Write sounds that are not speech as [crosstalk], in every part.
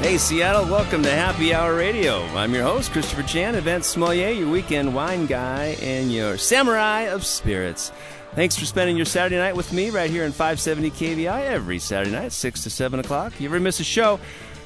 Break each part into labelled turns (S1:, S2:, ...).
S1: Hey, Seattle, welcome to Happy Hour Radio. I'm your host, Christopher Chan, event sommelier, your weekend wine guy, and your samurai of spirits. Thanks for spending your Saturday night with me right here in 570 KVI every Saturday night, 6 to 7 o'clock. You ever miss a show?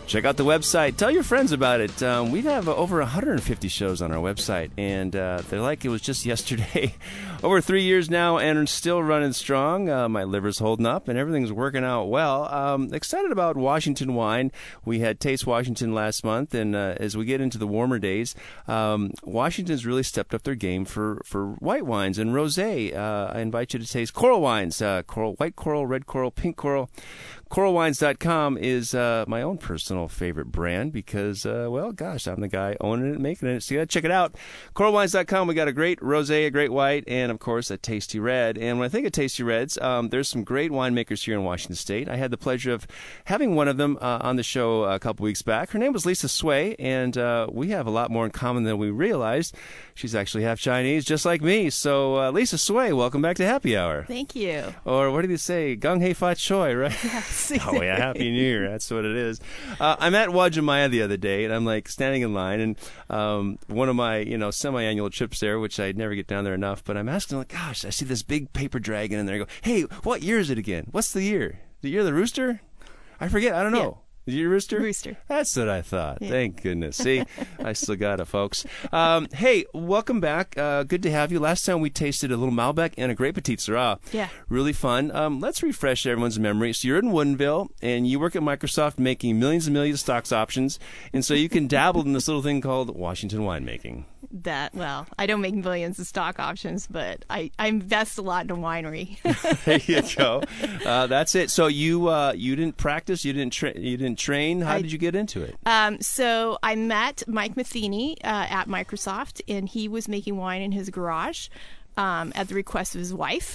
S1: Check out the website. Tell your friends about it. Um, we have over 150 shows on our website, and uh, they're like it was just [laughs] yesterday. over three years now, and still running strong. Uh, my liver's holding up, and everything's working out well. Um, excited about Washington wine. We had Taste Washington last month, and uh, as we get into the warmer days, um, Washington's really stepped up their game for, for white wines and rosé. Uh, I invite you to taste coral wines: uh, coral, white coral, red coral, pink coral. CoralWines.com is uh, my own personal favorite brand because, uh, well, gosh, I'm the guy owning it and making it. So you got to check it out. CoralWines.com, we got a great rosé, a great white, and of course a tasty red. And when I think of tasty reds, um, there's some great winemakers here in Washington State. I had the pleasure of having one of them uh, on the show a couple weeks back. Her name was Lisa Sway, and uh, we have a lot more in common than we realized. She's actually half Chinese, just like me. So, uh, Lisa Sway, welcome back to Happy Hour.
S2: Thank you.
S1: Or what did you say? Gung Hei Fa Choi, right?
S2: Yes.
S1: Oh yeah, Happy New Year. That's what it is. Uh, I met Uwajimaya the other day, and I'm like standing in line, and um, one of my you know semi-annual trips there, which I never get down there enough. But I'm asking like, gosh, I see this big paper dragon in there. I go, hey, what year is it again? What's the year? The year of the rooster? I forget. I don't know. Is you rooster?
S2: Rooster.
S1: That's what I thought. Yeah. Thank goodness. See, [laughs] I still got it, folks. Um, hey, welcome back. Uh, good to have you. Last time we tasted a little Malbec and a Great Petite Syrah.
S2: Yeah.
S1: Really fun. Um, let's refresh everyone's memory. So you're in Woodinville, and you work at Microsoft making millions and millions of stocks options, and so you can dabble in this little thing called Washington winemaking.
S2: That well, I don't make millions of stock options, but I, I invest a lot in a winery. [laughs]
S1: there you go. Uh, that's it. So you uh, you didn't practice, you didn't tra- you didn't train. How I, did you get into it?
S2: Um, so I met Mike Matheny uh, at Microsoft, and he was making wine in his garage. Um, at the request of his wife.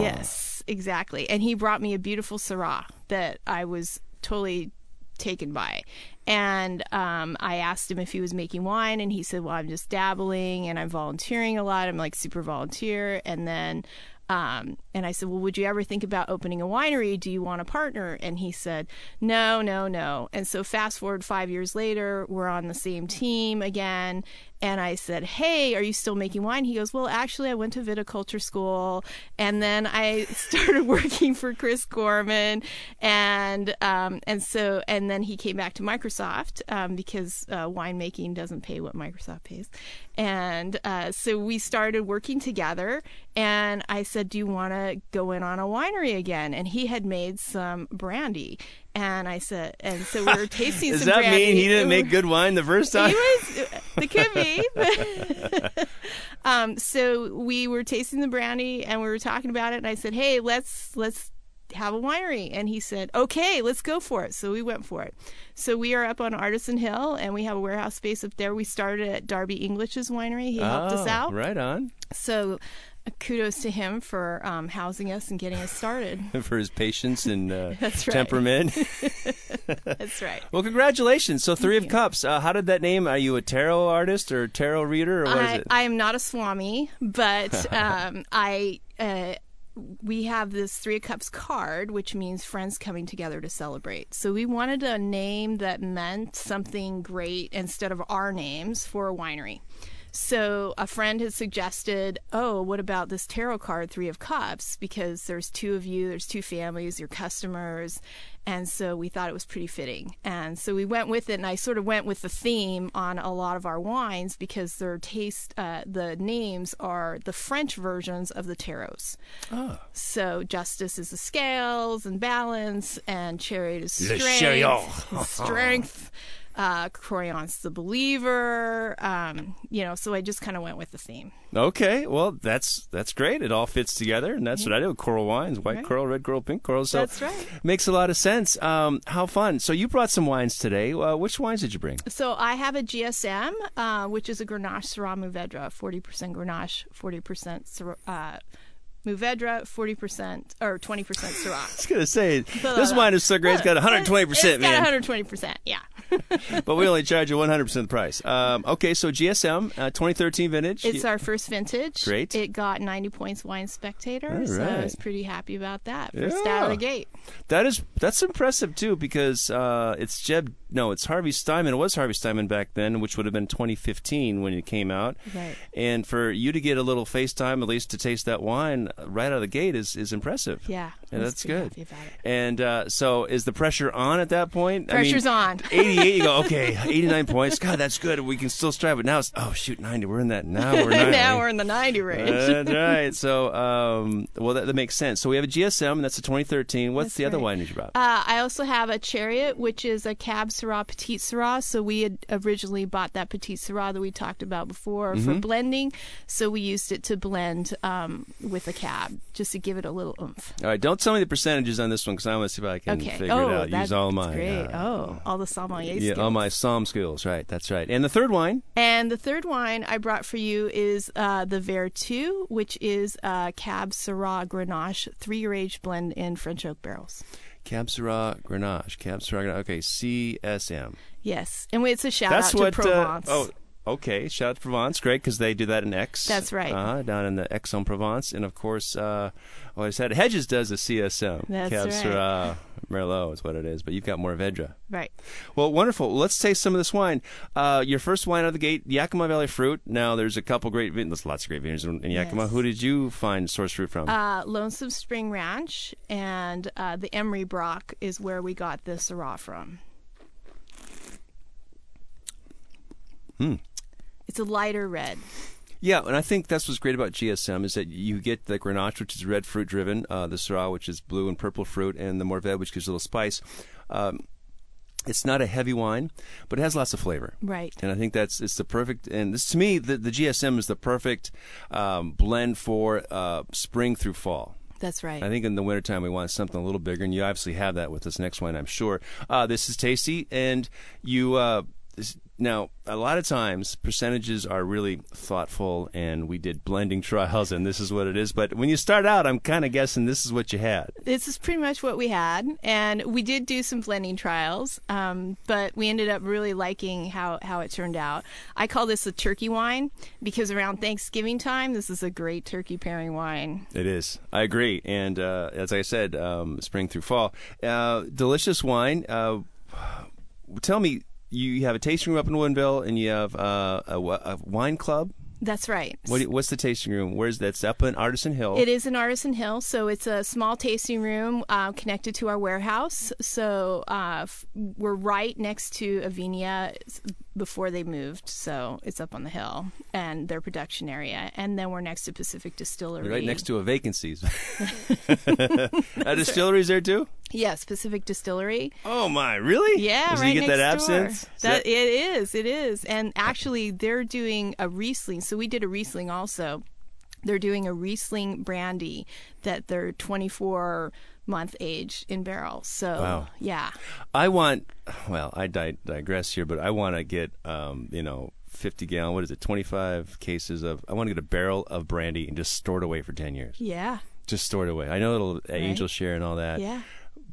S2: yes, exactly. And he brought me a beautiful Syrah that I was totally taken by. And um, I asked him if he was making wine, and he said, Well, I'm just dabbling and I'm volunteering a lot. I'm like super volunteer. And then um, and I said, Well, would you ever think about opening a winery? Do you want a partner? And he said, No, no, no. And so, fast forward five years later, we're on the same team again. And I said, Hey, are you still making wine? He goes, Well, actually, I went to viticulture school. And then I [laughs] started working for Chris Gorman. And, um, and so, and then he came back to Microsoft um, because uh, winemaking doesn't pay what Microsoft pays. And uh, so we started working together. And I said, Do you want to go in on a winery again? And he had made some brandy. And I said, and so we were [laughs] tasting
S1: Does
S2: some
S1: that
S2: brandy.
S1: mean he didn't make good wine the first time?
S2: He was, it could be. [laughs] [laughs] Um, so we were tasting the brandy and we were talking about it. And I said, hey, let's, let's, have a winery and he said okay let's go for it so we went for it so we are up on artisan hill and we have a warehouse space up there we started at darby english's winery he helped
S1: oh,
S2: us out
S1: right on
S2: so kudos to him for um, housing us and getting us started. [laughs]
S1: for his patience and uh, [laughs]
S2: That's
S1: temperament. [laughs]
S2: That's right.
S1: Well, congratulations. So, Three
S2: Thank
S1: of
S2: you.
S1: Cups. Uh, how did that name? Are you a tarot artist or tarot reader, or what is
S2: I,
S1: it?
S2: I am not a swami, but um, I. Uh, we have this Three of Cups card, which means friends coming together to celebrate. So we wanted a name that meant something great instead of our names for a winery. So a friend had suggested, "Oh, what about this tarot card, Three of Cups? Because there's two of you, there's two families, your customers." And so we thought it was pretty fitting. And so we went with it, and I sort of went with the theme on a lot of our wines because their taste, uh, the names are the French versions of the tarots.
S1: oh.
S2: So justice is the scales and balance, and chariot is strength.
S1: chariot.
S2: strength. [laughs] uh, Croyance the Believer. Um, you know, so I just kind of went with the theme.
S1: Okay, well that's that's great. It all fits together, and that's what I do. Coral wines, white
S2: Right.
S1: coral, red coral, pink coral. So
S2: That's right.
S1: Makes a lot of sense. Um, how fun! So you brought some wines today. Uh, which wines did you bring?
S2: So I have a GSM, uh, which is a Grenache Syrah Mourvedre, 40% Grenache, 40% Syrah, uh, 40% or 20% Syrah. [laughs]
S1: I was gonna say
S2: Blah,
S1: this wine is so great. It's got 120 percent,
S2: It's got
S1: man.
S2: 120%, yeah. [laughs]
S1: but we only charge you 100 percent the price. Um, okay, so GSM, uh, 2013 vintage.
S2: It's our first vintage.
S1: Great.
S2: It got 90 points Wine Spectator,
S1: All
S2: so I was pretty happy about that. First out of the gate.
S1: That is that's impressive too because uh, it's Jeb. No, it's Harvey Steiman. It was Harvey Steiman back then, which would have been 2015 when it came out.
S2: Right.
S1: And for you to get a little FaceTime, at least to taste that wine right out of the gate, is is impressive.
S2: Yeah, was
S1: that's good.
S2: happy about it.
S1: And uh, so, is the pressure on at that point?
S2: Pressure's
S1: I mean,
S2: on. [laughs]
S1: 88. You go [laughs] okay. 89 points. God, that's good. We can still strive. But now it's oh shoot, 90. We're in that now. We're [laughs] 90.
S2: now we're in the 90 range.
S1: That's right. So, um, well, that, that makes sense. So we have a GSM, and that's a 2013. What's
S2: That's
S1: the other
S2: right.
S1: wine that you brought?
S2: Uh, I also have a Chariot, which is a Cab Syrah Petite Syrah. So we had originally bought that Petite Syrah that we talked about before for
S1: Mm-hmm.
S2: blending. So we used it to blend um, with a Cab just to give it a little oomph.
S1: All right, don't tell me the percentages on this one because I want to see if I can
S2: Okay.
S1: figure
S2: oh,
S1: it out. Use all my
S2: great.
S1: uh,
S2: oh, all the sommelier
S1: yeah,
S2: skills.
S1: all my psalm skills. Right, that's right. And the third wine,
S2: And the third wine I brought for you is uh, the Vertu, which is a Cab Syrah Grenache three-year age blend in French oak barrels.
S1: Cab Syrah Grenache. Cab Syrah Grenache. Okay, CSM.
S2: Yes, and it's a shout
S1: That's
S2: out
S1: what.
S2: to Provence.
S1: Uh, oh, okay. Shout out to Provence. Great because they do that in Aix.
S2: That's right.
S1: Uh, down in the Aix-en-Provence, and of course, uh, oh, I said Hedges does a CSM.
S2: That's
S1: Cab
S2: right.
S1: Syrah Merlot is what it is, but you've got Mourvedre.
S2: Right.
S1: Well, wonderful. Let's taste some of this wine. Uh, your first wine out of the gate, Yakima Valley Fruit. Now, there's a couple great, vin- there's lots of great vineyards in in Yakima.
S2: Yes.
S1: Who did you find source fruit from?
S2: Uh, Lonesome Spring Ranch and uh, the Emery Brock is where we got the Syrah from.
S1: Hmm.
S2: It's a lighter red.
S1: yeah, and I think that's what's great about GSM is that you get the Grenache, which is red fruit driven, uh, the Syrah, which is blue and purple fruit, and the Mourvedre, which gives a little spice. Um, it's not a heavy wine, but it has lots of flavor.
S2: Right.
S1: And I think that's it's the perfect. And this to me, the, the GSM is the perfect um, blend for uh, spring through fall.
S2: That's right.
S1: I think in the wintertime we want something a little bigger, and you obviously have that with this next wine, I'm sure. Uh, this is tasty, and you. Uh, now, a lot of times percentages are really thoughtful, and we did blending [laughs] trials, and this is what it is. But when you start out, I'm kind of guessing this is what you had.
S2: this is pretty much what we had, and we did do some blending trials, um, but we ended up really liking how, how it turned out. I call this a turkey wine because around Thanksgiving time, this is a great turkey pairing wine.
S1: It is. I agree. And uh, as I said, um, spring through fall. Uh, delicious wine. Uh, tell me, you have a tasting room up in Woodinville, and you have uh, a, a wine club.
S2: That's right.
S1: What, what's the tasting room? Where's that's up in Artisan Hill?
S2: It is in Artisan Hill, so it's a small tasting room uh, connected to our warehouse. So uh, f- we're right next to Avennia s- before they moved, so it's up on the hill and their production area, and then we're next to Pacific Distillery.
S1: Right next to a vacancies. [laughs] [laughs] a distillery's there too.
S2: yes, Pacific Distillery.
S1: Oh my, really?
S2: Yeah,
S1: Does
S2: right
S1: he get that absinthe? Is
S2: That, it is, it is, and actually they're doing a Riesling. So we did a Riesling also. They're doing a Riesling brandy that they're 24 month age in barrel. So
S1: Wow.
S2: yeah,
S1: I want. Well, I di- digress here, but I want to get, um, you know, fifty gallon. What is it? Twenty five cases of. I want to get a barrel of brandy and just store it away for ten years.
S2: yeah,
S1: Just store it away. I know it'll angel share and all that.
S2: yeah.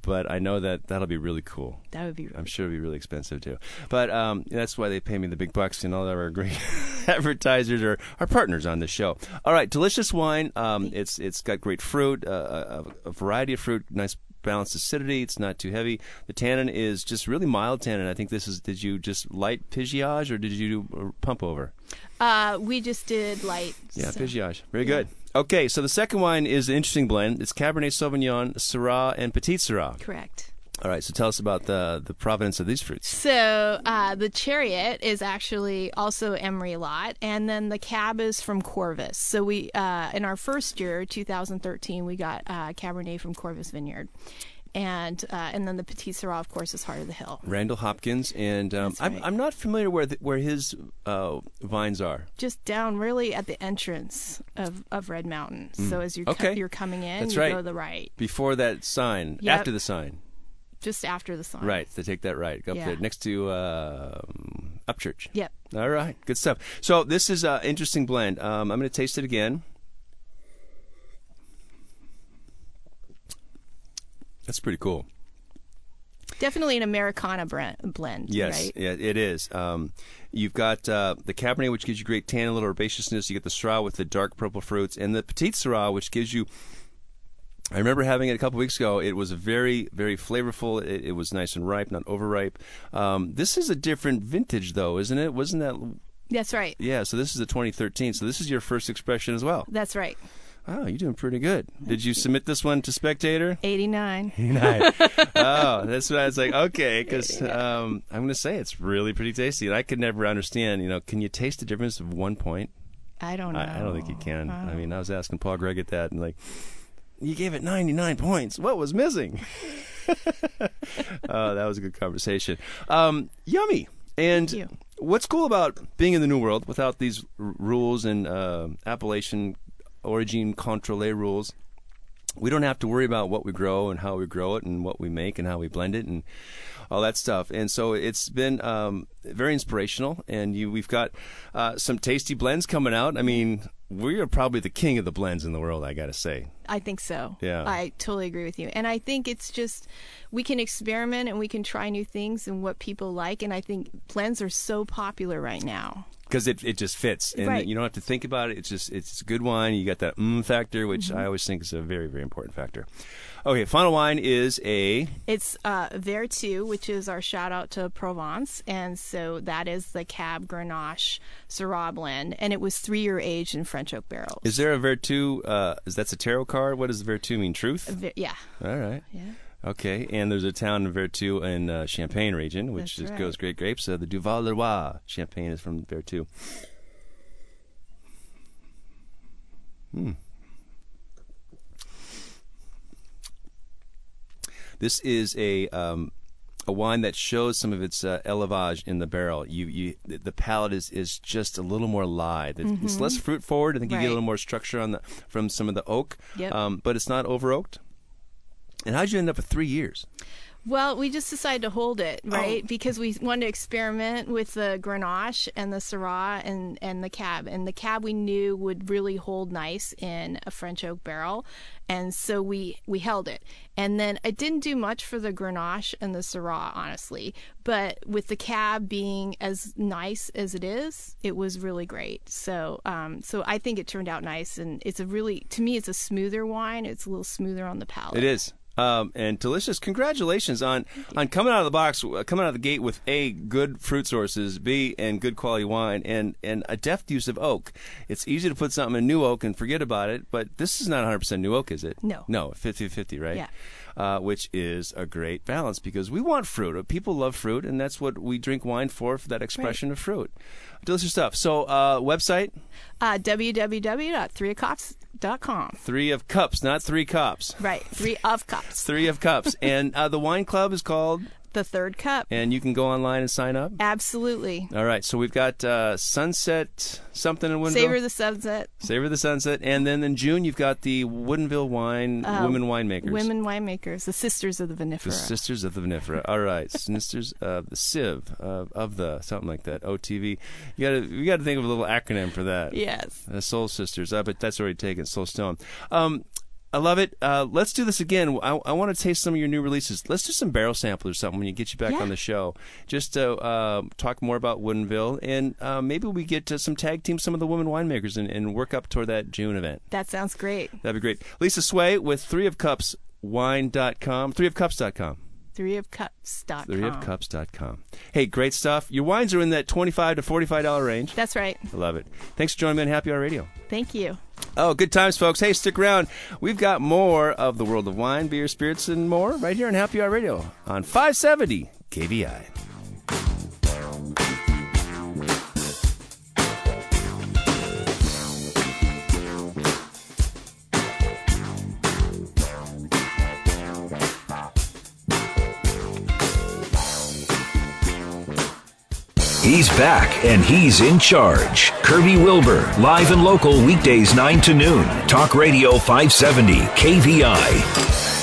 S1: But I know that that'll be really cool.
S2: That would be.
S1: I'm sure it'll be really expensive too. But um, that's why they pay me the big bucks and all of our great [laughs] advertisers or our partners on the show. All right, delicious wine. Um, it's it's got great fruit, uh, a, a variety of fruit, nice balanced acidity. It's not too heavy. The tannin is just really mild tannin. I think this is. Did you just light pigeage or did you do a pump over?
S2: Uh, we just did light.
S1: Yeah,
S2: so-
S1: pigeage. Very good. Okay, so the second wine is an interesting blend. It's Cabernet Sauvignon, Syrah, and Petit Syrah.
S2: Correct.
S1: All right, so tell us about the the provenance of these fruits.
S2: So uh, the Chariot is actually also Emery lot, and then the Cab is from Corvus. So we, uh, in our first year, 2013, we got uh, Cabernet from Corvus Vineyard, and uh, and then the Petit Syrah, of course, is Heart of the Hill.
S1: Randall Hopkins, and um,
S2: right.
S1: I'm, I'm not familiar where the, where his uh, vines are.
S2: Just down, really, at the entrance of, of Red Mountain. So as you're co-
S1: Mm.
S2: You're coming in,
S1: That's
S2: you
S1: right.
S2: go to the right,
S1: Before that sign,
S2: Yep.
S1: after the sign,
S2: just after the sign.
S1: right? They take that right, go up
S2: Yeah.
S1: there next to uh, Upchurch.
S2: Yep.
S1: All right, good stuff. So this is an interesting blend. Um, I'm going to taste it again. That's pretty cool.
S2: Definitely an Americana brand, blend.
S1: Yes,
S2: Right?
S1: yeah, it is. Um, you've got uh, the Cabernet, which gives you great tan, a little herbaceousness. You get the Syrah with the dark purple fruits, and the Petit Syrah, which gives you. I remember having it a couple weeks ago. It was very, very flavorful. It, it was nice and ripe, not overripe. Um, this is a different vintage, though, isn't it? Wasn't that?
S2: That's right.
S1: Yeah. So this is the 2013. So this is your first expression as well.
S2: That's right.
S1: Oh, you're doing pretty good. Did you submit this one to Spectator?
S2: 89.
S1: Nice. [laughs] oh, that's what I was like. Okay, because um, I'm going to say it's really pretty tasty, and I could never understand. You know, can you taste the difference of one point?
S2: I don't know.
S1: I, I don't think you can. I
S2: Oh.
S1: mean, I was asking Paul Gregutt that, and like, you gave it 99 points. What was missing? [laughs] oh, that was a good conversation. Um, yummy. And what's cool about being in the New World without these r- rules and uh, appellation origin contrôlée rules? we don't have to worry about what we grow and how we grow it and what we make and how we blend it and all that stuff. And so it's been um, very inspirational. And you, we've got uh, some tasty blends coming out. I mean, we are probably the king of the blends in the world. I got to say.
S2: I think so.
S1: Yeah.
S2: I totally agree with you. And I think it's just we can experiment and we can try new things and what people like. And I think blends are so popular right now.
S1: because it, it just fits and
S2: Right.
S1: you don't have to think about it it's just it's good wine you got that mm factor which
S2: Mm-hmm.
S1: i always think is a very very important factor okay final wine is a
S2: It's uh, Vertu, which is our shout out to Provence. And so that is the Cab Grenache Syrah blend. And it was three year aged in French oak barrels.
S1: is there a vertu uh is that's a tarot card what does vertu mean truth
S2: Ve- yeah.
S1: all right
S2: Yeah.
S1: Okay, and there's a town in Vertu in uh, Champagne region, which
S2: right.
S1: goes great grapes. Uh, the Duval-Leroy Champagne is from Vertu. Hmm. This is a um, a wine that shows some of its uh, élevage in the barrel. You you the palate is, is just a little more lithe. It's, it's less fruit forward. I think you get a
S2: Mm-hmm.
S1: Little more structure on the from some of the oak.
S2: Yep.
S1: Um, but it's not over oaked. And how'd you end up with three years?
S2: Well, we just decided to hold it,
S1: Oh.
S2: right? Because we wanted to experiment with the Grenache and the Syrah and, and the Cab. And the Cab we knew would really hold nice in a French oak barrel. And so we, we held it. And then I didn't do much for the Grenache and the Syrah, honestly. But with the Cab being as nice as it is, it was really great. So, um, so I think it turned out nice. And it's a really, to me, it's a smoother wine. It's a little smoother on the palate.
S1: It is. Um, and delicious. Congratulations on on coming out of the box, coming out of the gate with a good fruit sources, b and good quality wine, and and a deft use of oak. It's easy to put something in new oak and forget about it, but this is not 100 percent new oak, is it?
S2: No.
S1: no, 50-50, right?
S2: Yeah.
S1: Uh, which is a great balance because we want fruit. Uh, People love fruit, and that's what we drink wine for, for that expression of fruit. Delicious stuff. So, uh, website
S2: Uh, www.threeofcups.com.
S1: three of cups, not three cups.
S2: Right, three of cups.
S1: Three of cups, and uh, the wine club is called.
S2: The third cup.
S1: and you can go online and sign up.
S2: Absolutely.
S1: All right, so we've got uh, Sunset something in Woodinville.
S2: Savor the sunset.
S1: Savor the Sunset, and then in June you've got the Woodinville Wine Women Winemakers.
S2: Uh, Women winemakers, the sisters of the Vinifera. the.
S1: Sisters of the Vinifera. All right, [laughs] Sisters of the Civ uh, of the something like that. OTV. You got to you got to think of a little acronym for that.
S2: yes.
S1: The Soul Sisters. I bet that's already taken. Soul Stone. Um, I love it. Uh, let's do this again. I, I want to taste some of your new releases. Let's do some barrel sample or something when you get you back
S2: Yeah.
S1: on the show, just to uh, talk more about Woodinville, and uh, maybe we get to some tag team some of the women winemakers and, and work up toward that June event.
S2: That sounds great.
S1: That'd be great. Lisa Sway with Three of Cups Wine.com, threeofcups.com.
S2: Threeofcups.com.
S1: Threeofcups.com. Hey, great stuff. Your wines are in that twenty-five to forty-five dollar range.
S2: That's right.
S1: I love it. Thanks for joining me on Happy Hour Radio.
S2: Thank you.
S1: Oh, good times, folks. Hey, stick around. We've got more of the world of wine, beer, spirits, and more right here on Happy Hour Radio on 570 KVI.
S3: He's back and he's in charge. Kirby Wilbur, live and local weekdays 9 to noon. Talk Radio 570, KVI.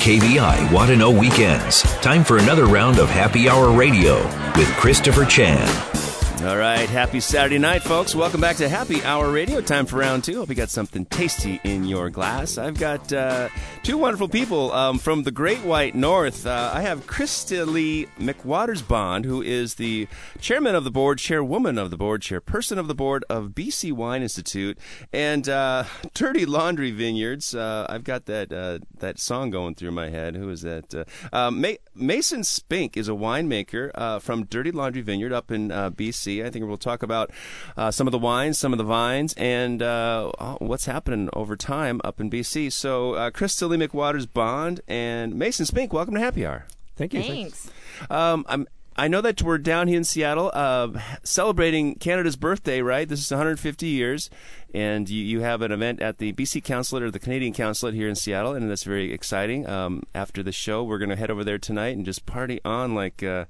S3: KVI Want to Know Weekends. Time for another round of Happy Hour Radio with Christopher Chan.
S1: All right, happy Saturday night, folks. Welcome back to Happy Hour Radio. Time for round two. Hope you got something tasty in your glass. I've got uh, two wonderful people um, from the Great White North. Uh, I have Krista Lee McWaters Bond, who is the chairman of the board, chairwoman of the board, chairperson of the board of BC Wine Institute, and uh, [laughs] Dirty Laundry Vineyards. Uh, I've got that uh, that song going through my head. Who is that? Uh, Ma- Mason Spink is a winemaker from Dirty Laundry Vineyard up in BC. I think we'll talk about uh, some of the wines, some of the vines, and uh, what's happening over time up in BC. So, uh, Christa-Lee McWatters Bond and Mason Spink, welcome to Happy Hour.
S4: Thank you.
S2: Thanks.
S1: Um, I'm I know that we're down here in Seattle uh, celebrating Canada's birthday, right? This is 150 years, and you, you have an event at the BC Consulate or the Canadian Consulate here in Seattle, and that's very exciting. Um, after the show, we're going to head over there tonight and just party on like. Uh,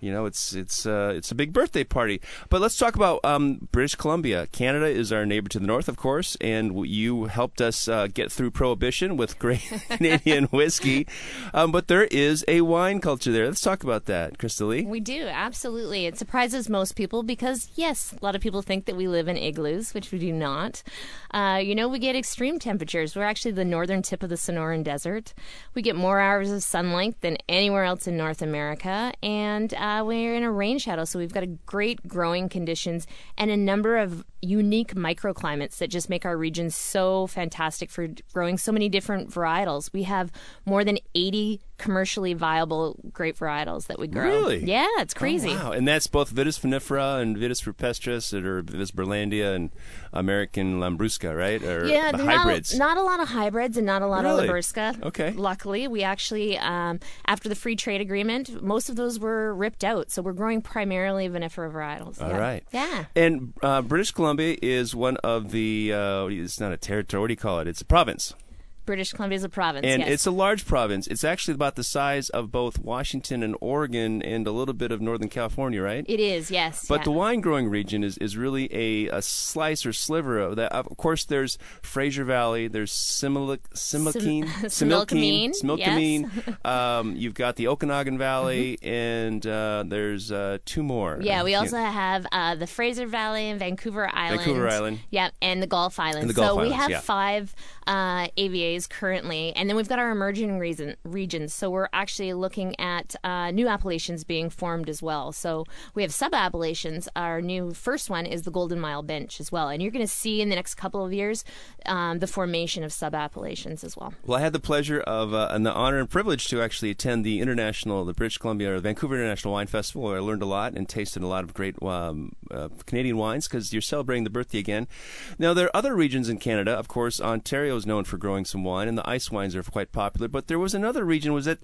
S1: you know, it's it's uh, it's a big birthday party. But let's talk about um, British Columbia. Canada is our neighbor to the north, of course, and you helped us uh, get through Prohibition with great [laughs] Canadian whiskey. Um, but there is a wine culture there. Let's talk about that, Christa-Lee.
S5: We do absolutely. It surprises most people because yes, a lot of people think that we live in igloos, which we do not. Uh, you know, we get extreme temperatures. We're actually the northern tip of the Sonoran Desert. We get more hours of sunlight than anywhere else in North America, and uh, uh, we're in a rain shadow, so we've got great growing conditions and a number of unique microclimates that just make our region so fantastic for growing so many different varietals. We have more than 80 commercially viable grape varietals that we grow.
S1: Really?
S5: Yeah, it's crazy.
S1: Oh, wow. And that's both Vitis vinifera and Vitis rupestris or Vitis berlandieri and American Labrusca, right? Or
S5: yeah,
S1: the
S5: hybrids. Not, not, a lot of hybrids and not a lot
S1: really?
S5: of Labrusca.
S1: Okay.
S5: Luckily, we actually, um, after the free trade agreement, most of those were ripped out. So we're growing primarily vinifera varietals.
S1: All
S5: yeah.
S1: right.
S5: Yeah.
S1: And uh, British Columbia is one of the, uh, it's not a territory, what do you call it? It's a province.
S5: British Columbia is a province,
S1: and
S5: yes.
S1: it's a large province. It's actually about the size of both Washington and Oregon, and a little bit of Northern California, right?
S5: It is, yes.
S1: But
S5: yeah.
S1: the wine growing region is, is really a, a slice or sliver of that. Of course, there's Fraser Valley. There's
S5: Similkameen, [laughs]
S1: Similkameen.
S5: Yes. [laughs]
S1: um, you've got the Okanagan Valley,
S5: mm-hmm.
S1: and uh, there's uh, two more.
S5: Yeah, we also have uh, the Fraser Valley and Vancouver Island.
S1: Vancouver Island.
S5: Yeah, and the Gulf Islands.
S1: And the Gulf
S5: so
S1: Islands,
S5: we have
S1: yeah.
S5: five uh, AVAs currently, and then we've got our emerging reason, regions. So we're actually looking at uh, new appellations being formed as well. So we have sub appellations. Our new first one is the Golden Mile Bench as well, and you're going to see in the next couple of years um, the formation of sub appellations as well.
S1: Well, I had the pleasure of uh, and the honor and privilege to actually attend the international, the British Columbia or Vancouver International Wine Festival, where I learned a lot and tasted a lot of great um, uh, Canadian wines because you're celebrating the birthday again. Now there are other regions in Canada, of course. Ontario is known for growing some wine, and the ice wines are quite popular. But there was another region. Was it?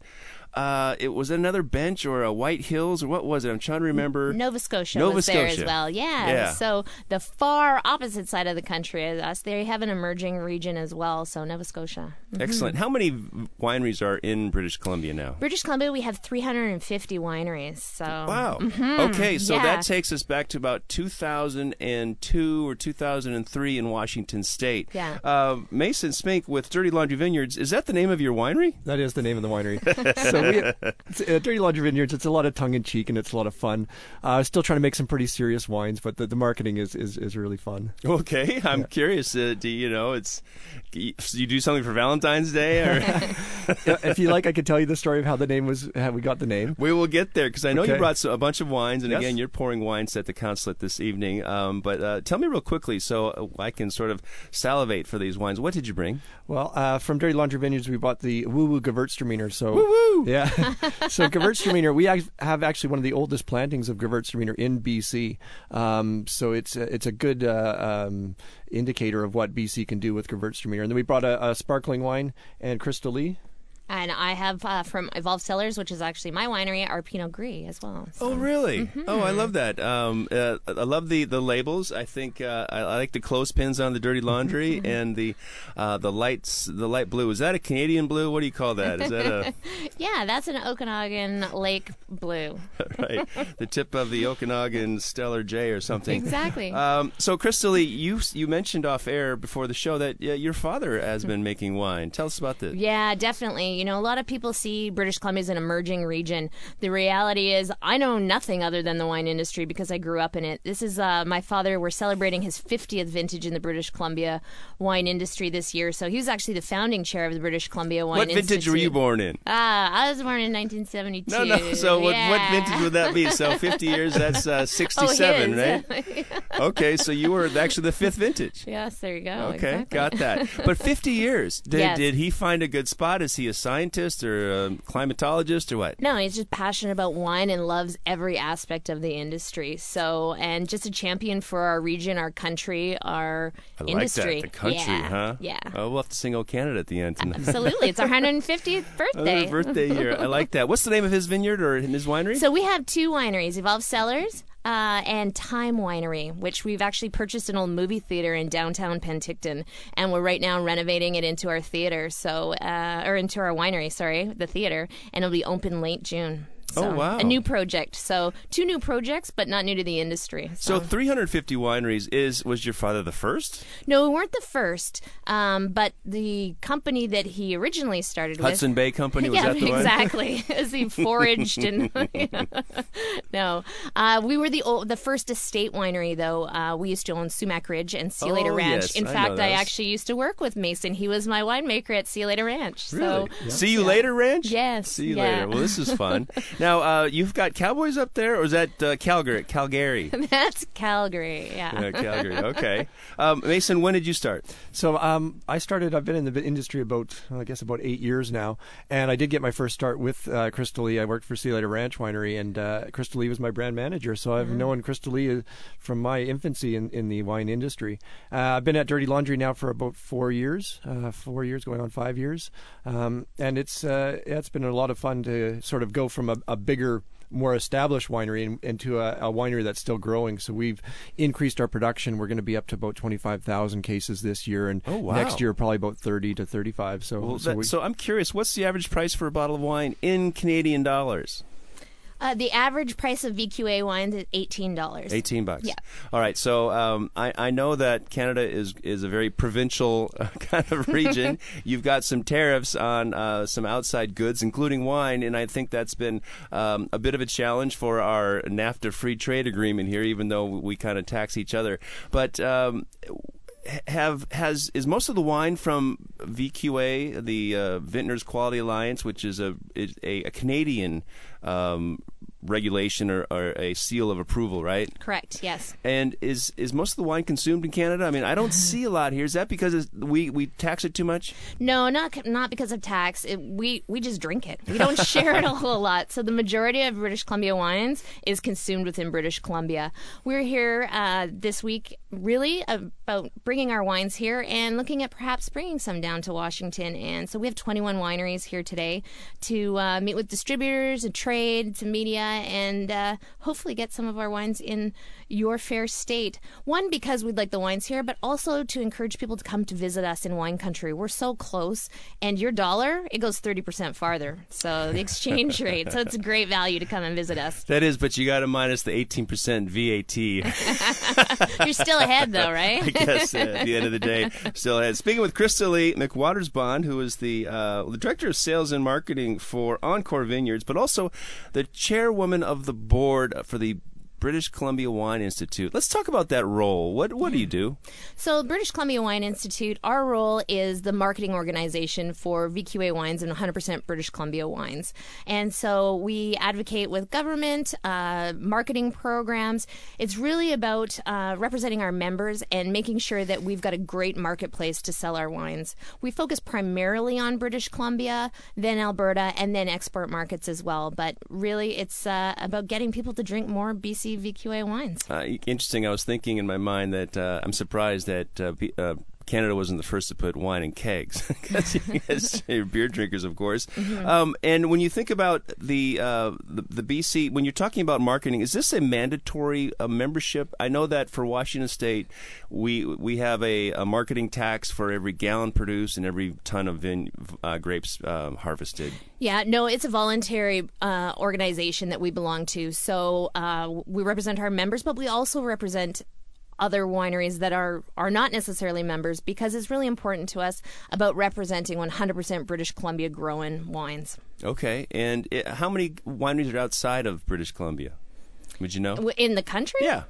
S1: Uh, it was another bench or a White Hills or what was it? I'm trying to remember.
S5: Nova Scotia
S1: Nova
S5: was there
S1: Scotia.
S5: as well. Yeah.
S1: Yeah.
S5: So the far opposite side of the country as us, they have an emerging region as well. So Nova Scotia.
S1: Excellent. How many wineries are in British Columbia now?
S5: British Columbia, we have 350 wineries. So
S1: Wow. Okay, so
S5: yeah.
S1: that takes us back to about 2002 or 2003 in Washington State.
S5: Yeah.
S1: Uh, Mason Spink with Dirty Laundry Vineyards. Is that the name of your winery?
S4: That is the name of the winery. [laughs] so we, it's, uh, Dirty Laundry Vineyards. It's a lot of tongue in cheek and it's a lot of fun. Uh, still trying to make some pretty serious wines, but the, the marketing is, is, is really fun.
S1: Okay, I'm curious. Uh, do you know it's you do something for Valentine's Day, or [laughs]
S4: if you like, I could tell you the story of how the name was, how we got the name.
S1: we will get there because I know you brought a bunch of wines, and
S4: Yes.
S1: again, you're pouring wines at the consulate this evening. Um, but uh, tell me real quickly, so uh, I can sort of salivate for these wines. What did you bring?
S4: Well, uh, from Dirty Laundry Vineyards, we bought the Woo Woo Gewürztraminer. So,
S1: Woo woo! [laughs]
S4: yeah. so Gewürztraminer, we have actually one of the oldest plantings of Gewürztraminer in BC. Um, so it's a, it's a good uh, um, indicator of what BC can do with Gewürztraminer. And then we brought a, a sparkling wine and Christa-Lee.
S5: And I have uh, from Evolved Cellars, which is actually my winery, our Pinot Gris as well.
S1: So. Oh, really? Mm-hmm. Oh, I love that. Um, uh, I love the, the labels. I think uh, I, I, like the clothespins on the Dirty Laundry and the uh, the lights, the light blue. Is that a Canadian blue? What do you call that? Is that a? [laughs]
S5: yeah, that's an Okanagan Lake blue. [laughs]
S1: right, the tip of the Okanagan Stellar J or something.
S5: Exactly. Um,
S1: so, Christa-Lee, you you mentioned off air before the show that your father has been making wine. Tell us about this.
S5: Yeah, definitely. You know, a lot of people see British Columbia as an emerging region. The reality is, I know nothing other than the wine industry because I grew up in it. This is uh, my father. We're celebrating his 50th vintage in the British Columbia wine industry this year. So he was actually the founding chair of the British Columbia Wine
S1: What vintage
S5: Institute.
S1: were you born in?
S5: Ah, I was born in 1972.
S1: No, no. So what,
S5: yeah.
S1: what vintage would that be? So [laughs] 50 years, that's uh, 67,
S5: oh,
S1: right? [laughs] okay, so you were actually the fifth vintage.
S5: Yes, there you go.
S1: Okay,
S5: exactly.
S1: got that. But 50 years. Did,
S5: Yes.
S1: did he find a good spot? Is he a scientist or a climatologist or what?
S5: No, he's just passionate about wine and loves every aspect of the industry. So, and just a champion for our region, our country, our
S1: I
S5: industry.
S1: like that. The country,
S5: yeah.
S1: huh?
S5: Yeah.
S1: Oh, we'll have to sing "O Canada" at the end. Tonight.
S5: Absolutely. It's our [laughs] 150th birthday.
S1: Birthday year. I like that. What's the name of his vineyard or his winery?
S5: So we have two wineries, Evolve Cellars uh, and Time Winery, which we've actually purchased an old movie theater in downtown Penticton, and we're right now renovating it into our theater, so uh, or into our winery, sorry, the theater, and it'll be open late June. So,
S1: Oh, wow.
S5: A new project. So two new projects, but not new to the industry.
S1: so 350 wineries is was your father the first?
S5: No, we weren't the first, um, but the company that he originally started with.
S1: Hudson
S5: with.
S1: Bay Company was
S5: yeah,
S1: that the one?
S5: exactly. [laughs] As he foraged and [laughs] no, uh, we were the old, the first estate winery though. Uh, we used to own Sumac Ridge and See You Later
S1: Oh,
S5: Ranch.
S1: yes,
S5: In
S1: I
S5: fact, I actually used to work with Mason. He was my winemaker at See You Later Ranch. So
S1: Really? See you later, Ranch.
S5: Yes,
S1: See you
S5: yeah.
S1: later. Well, this is fun. now, [laughs] uh, you've got cowboys up there, or is that uh, Calgary? Calgary. [laughs]
S5: that's Calgary. Yeah.
S1: yeah, Calgary. [laughs] Okay. Um, Mason, when did you start?
S4: So um, I started. I've been in the industry about, I guess, about eight years now, and I did get my first start with uh, Christa-Lee. I worked for Sea Later Ranch Winery, and uh, Christa-Lee was my brand manager. So I've known Christa-Lee uh, from my infancy in, in the wine industry. Uh, I've been at Dirty Laundry now for about four years, uh, four years going on five years, um, and it's uh, it's been a lot of fun to sort of go from a, a bigger more established winery in- into a, a winery that's still growing. So we've increased our production. We're going to be up to about 25,000 cases this year, and
S1: Oh, wow.
S4: next year probably about 30 to 35. So,
S1: Well,
S4: so
S1: that-
S4: we,
S1: so I'm curious, what's the average price for a bottle of wine in Canadian dollars?
S5: Uh, the average price of VQA wines is eighteen dollars.
S1: 18 bucks.
S5: Yeah.
S1: All right. So um, I, I know that Canada is is a very provincial uh, [laughs] kind of region. [laughs] You've got some tariffs on uh, some outside goods, including wine, and I think that's been um, a bit of a challenge for our NAFTA free trade agreement here, even though we kind of tax each other. But um, have has is most of the wine from VQA, the uh, Vintners Quality Alliance, which is a is a, a Canadian um, regulation or, or a seal of approval, right?
S5: Correct. Yes.
S1: And is is most of the wine consumed in Canada? I mean, I don't see a lot here. Is that because we we tax it too much?
S5: No, not not because of tax. It, we we just drink it. We don't [laughs] share it a whole lot. So the majority of British Columbia wines is consumed within British Columbia. We're here uh, this week, really about bringing our wines here and looking at perhaps bringing some down to Washington. And so we have 21 wineries here today to uh, meet with distributors and trade, to media, and uh, hopefully get some of our wines in your fair state. One because we'd like the wines here, but also to encourage people to come to visit us in wine country. We're so close, and your dollar it goes 30% farther. So the exchange [laughs] rate. So it's a great value to come and visit us.
S1: That is, but you got to minus the eighteen percent VAT. [laughs]
S5: You're still ahead though, right? [laughs]
S1: I guess uh, at the end of the day, still ahead. Speaking with Christa-Lee McWatters Bond, who is the uh, the director of sales and marketing for Encore Vineyards, but also the chairwoman of the board for the British Columbia Wine Institute. Let's talk about that role. What what do you do?
S5: So, British Columbia Wine Institute, our role is the marketing organization for VQA wines and 100% British Columbia wines. And so we advocate with government, uh, marketing programs. It's really about uh, representing our members and making sure that we've got a great marketplace to sell our wines. We focus primarily on British Columbia, then Alberta, and then export markets as well. But really, it's uh, about getting people to drink more BC VQA wines.
S1: Uh, interesting. I was thinking in my mind that uh, I'm surprised that uh, uh, Canada wasn't the first to put wine in kegs [laughs] because you're [laughs] beer drinkers, of course. Mm-hmm. Um, and when you think about the, uh, the, the BC, when you're talking about marketing, is this a mandatory uh, membership? I know that for Washington State, we we have a, a, marketing tax for every gallon produced and every ton of uh, grapes um, harvested.
S5: Yeah, no, it's a voluntary uh, organization that we belong to. So uh, we represent our members, but we also represent other wineries that are are not necessarily members because it's really important to us about representing 100% British Columbia grown wines.
S1: Okay, and it, how many wineries are outside of British Columbia? Would you know?
S5: In the country?
S1: Yeah.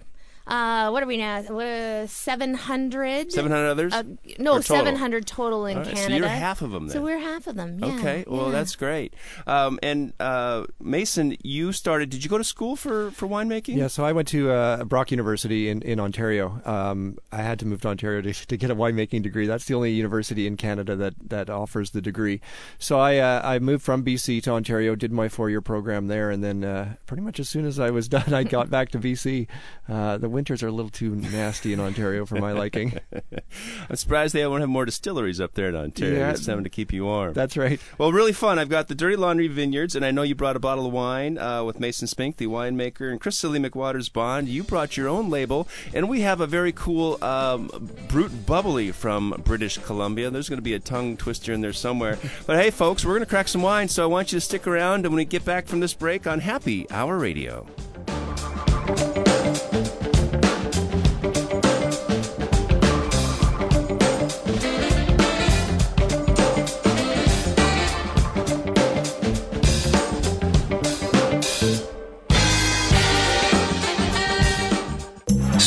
S5: Uh, what are we now? Uh, 700?
S1: 700 others?
S5: Uh, no, 700 total in
S1: right,
S5: Canada.
S1: So you're half of them then.
S5: So we're half of them, yeah,
S1: Okay, well,
S5: yeah.
S1: that's great. Um, and uh, Mason, you started, did you go to school for, for winemaking?
S4: Yeah, so I went to uh, Brock University in, in Ontario. Um, I had to move to Ontario to, to get a winemaking degree. That's the only university in Canada that, that offers the degree. So I, uh, I moved from BC to Ontario, did my four year program there, and then uh, pretty much as soon as I was [laughs] done, I got back to BC. Uh, the winters are a little too nasty in Ontario for my liking. [laughs]
S1: I'm surprised they won't have more distilleries up there in Ontario.
S4: Yeah,
S1: it's time to keep you warm.
S4: That's right.
S1: Well, really fun. I've got the Dirty Laundry Vineyards, and I know you brought a bottle of wine uh, with Mason Spink, the winemaker, and Christa-Lee McWatters Bond. You brought your own label, and we have a very cool um, Brut Bubbly from British Columbia. There's going to be a tongue twister in there somewhere. But hey, folks, we're going to crack some wine, so I want you to stick around, and when we get back from this break on Happy Hour Radio.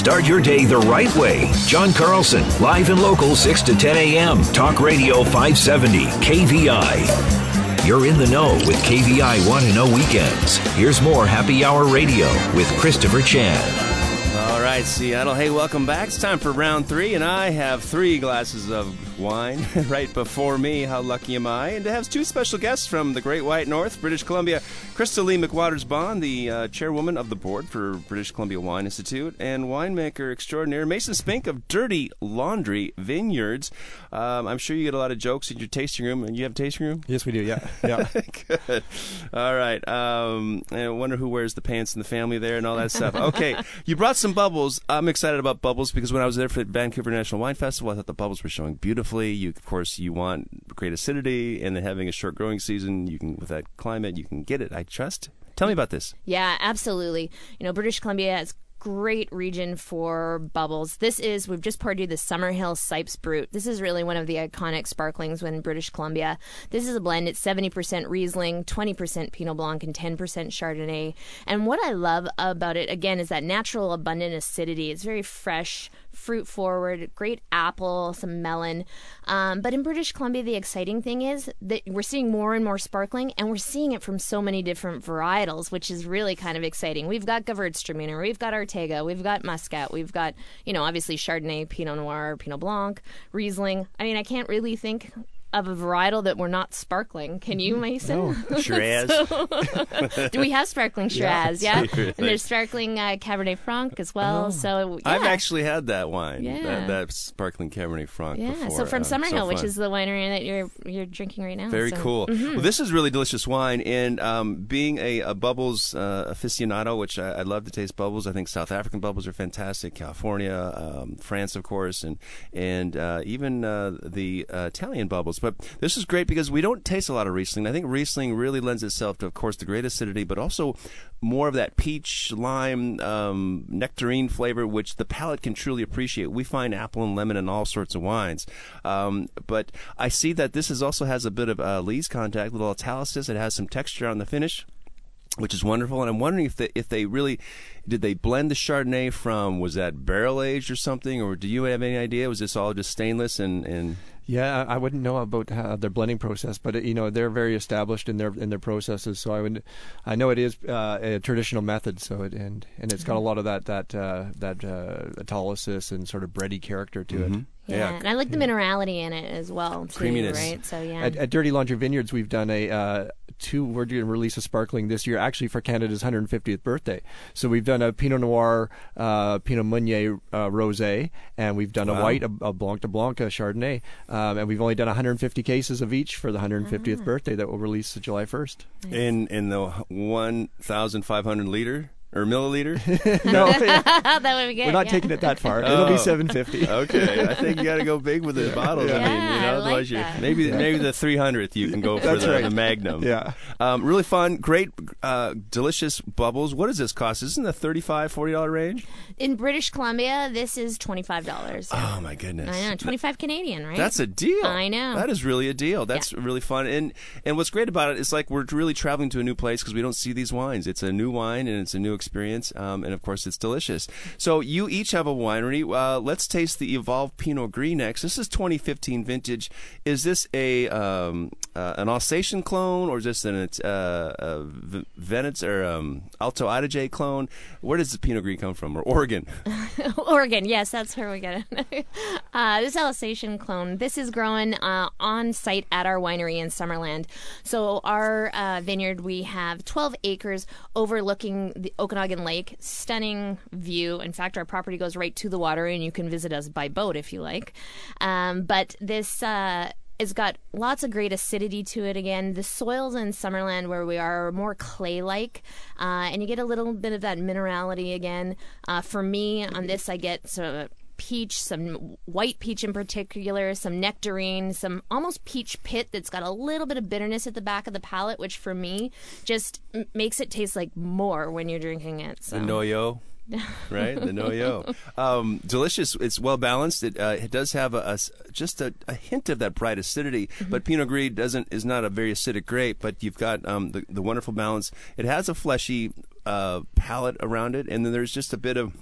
S3: Start your day the right way. John Carlson, live and local, 6 to 10 a.m. Talk Radio 570, KVI. You're in the know with KVI Want to Know Weekends. Here's more Happy Hour Radio with Christopher Chan.
S1: All right, Seattle. Hey, welcome back. It's time for round three, and I have three glasses of wine [laughs] right before me. How lucky am I? And to have two special guests from the Great White North, British Columbia, Christa-Lee McWatters Bond, the uh, chairwoman of the board for British Columbia Wine Institute, and winemaker extraordinaire Mason Spink of Dirty Laundry Vineyards. Um, I'm sure you get a lot of jokes in your tasting room, and you have a tasting room.
S4: Yes, we do. Yeah, yeah. [laughs]
S1: Good. All right. Um, I wonder who wears the pants in the family there and all that stuff. Okay, [laughs] you brought some bubbles. I'm excited about bubbles because when I was there for the Vancouver National Wine Festival, I thought the bubbles were showing You, of course, you want great acidity, and then having a short growing season, you can with that climate, you can get it. I trust. Tell me about this.
S5: Yeah, absolutely. You know, British Columbia has great region for bubbles. This is, we've just poured you the Summerhill Cipes Brut. This is really one of the iconic sparklings in British Columbia. This is a blend. It's 70% Riesling, 20% Pinot Blanc, and 10% Chardonnay. And what I love about it, again, is that natural, abundant acidity. It's very fresh, fruit forward, great apple, some melon. Um, but in British Columbia, the exciting thing is that we're seeing more and more sparkling, and we're seeing it from so many different varietals, which is really kind of exciting. We've got Gewürztraminer, we've got Ortega, we've got Muscat, we've got, you know, obviously Chardonnay, Pinot Noir, Pinot Blanc, Riesling. I mean, I can't really think of a varietal that were not sparkling. Can you, Mason?
S1: No. [laughs] Shiraz.
S5: so, [laughs] do we have sparkling Shiraz? Yeah. [laughs] yeah? And there's sparkling uh, Cabernet Franc as well. Oh. So yeah.
S1: I've actually had that wine.
S5: Yeah.
S1: That, that sparkling Cabernet Franc
S5: yeah.
S1: before.
S5: So from
S1: uh,
S5: Summerhill,
S1: so
S5: which is the winery that you're you're drinking right now.
S1: Very
S5: so.
S1: cool.
S5: Mm-hmm.
S1: Well, this is really delicious wine, and um, being a, a bubbles uh, aficionado, which I, I, love to taste bubbles. I think South African bubbles are fantastic. California, um, France, of course, and and uh, even uh, the uh, Italian bubbles. But this is great because we don't taste a lot of Riesling. I think Riesling really lends itself to, of course, the great acidity, but also more of that peach, lime, um, nectarine flavor, which the palate can truly appreciate. We find apple and lemon in all sorts of wines. Um, but I see that this is also has a bit of uh, lees contact, a little autolysis. It has some texture on the finish which is wonderful. And I'm wondering if they if they really did they blend the Chardonnay from was that barrel aged or something, or do you have any idea? Was this all just stainless and and
S4: yeah, I wouldn't know about uh, their blending process, but you know they're very established in their in their processes. So I would, I know it is uh, a traditional method. So it and and it's got a lot of that that uh, that uh, autolysis and sort of bready character to
S1: mm-hmm.
S4: it.
S5: Yeah.
S1: Yeah.
S5: and I like the minerality in it as well. Too,
S1: Creaminess.
S5: right? So yeah.
S4: At, at Dirty Laundry Vineyards, we've done a uh, two. We're going to release a sparkling this year, actually for Canada's 150th birthday. So we've done a Pinot Noir, uh, Pinot Meunier uh, rosé, and we've done a white, a, a Blanc de Blanc, a Chardonnay, um, and we've only done 150 cases of each for the 150th birthday that will release July 1st.
S1: In in the one thousand five hundred liter or milliliter. [laughs]
S4: no, [laughs]
S5: that would be good.
S4: we're not
S5: yeah.
S4: taking it that far. It'll
S1: Oh.
S4: be 750.
S1: Okay, I [laughs] think you got to go big with the bottles. I mean, you know,
S5: I like
S1: otherwise you're
S5: that.
S1: maybe maybe the 300th you can go for the,
S4: right.
S1: the Magnum.
S4: Yeah.
S1: um, really fun, great, uh, delicious bubbles. What does this cost? Isn't the 35 40 dollar range?
S5: In British Columbia, this is twenty five dollars.
S1: Oh my goodness!
S5: I know, twenty five Canadian, right?
S1: That's a deal.
S5: I know.
S1: That is really a deal. That's really fun. And and what's great about it is like we're really traveling to a new place because we don't see these wines. It's a new wine and it's a new experience. Um, and of course, it's delicious. So you each have a winery. Uh, let's taste the Evolve Pinot Gris next. This is 2015 vintage. Is this a um, uh, an Alsatian clone or is this an uh, Venice or um, Alto Adige clone? Where does the Pinot Gris come from? Or Oregon? [laughs]
S5: Oregon, yes, that's where we get it. [laughs] uh, this Alsatian clone, this is grown uh, on site at our winery in Summerland. So our uh, vineyard, we have 12 acres overlooking the Okanagan Lake. Stunning view. In fact, our property goes right to the water, and you can visit us by boat if you like. Um, but this. Uh, it's got lots of great acidity to it again. The soils in Summerland where we are are more clay like, uh, and you get a little bit of that minerality again. Uh, for me, on this, I get sort of peach, some white peach in particular, some nectarine, some almost peach pit that's got a little bit of bitterness at the back of the palate, which for me just m- makes it taste like more when you're drinking it. So.
S1: The Noyo. [laughs] right, the Noyo. Um, delicious. It's well balanced. It, uh, it does have a, a just a, a hint of that bright acidity,
S5: Mm-hmm.
S1: but Pinot Gris doesn't is not a very acidic grape. But you've got um, the the wonderful balance. It has a fleshy uh, palate around it, and then there's just a bit of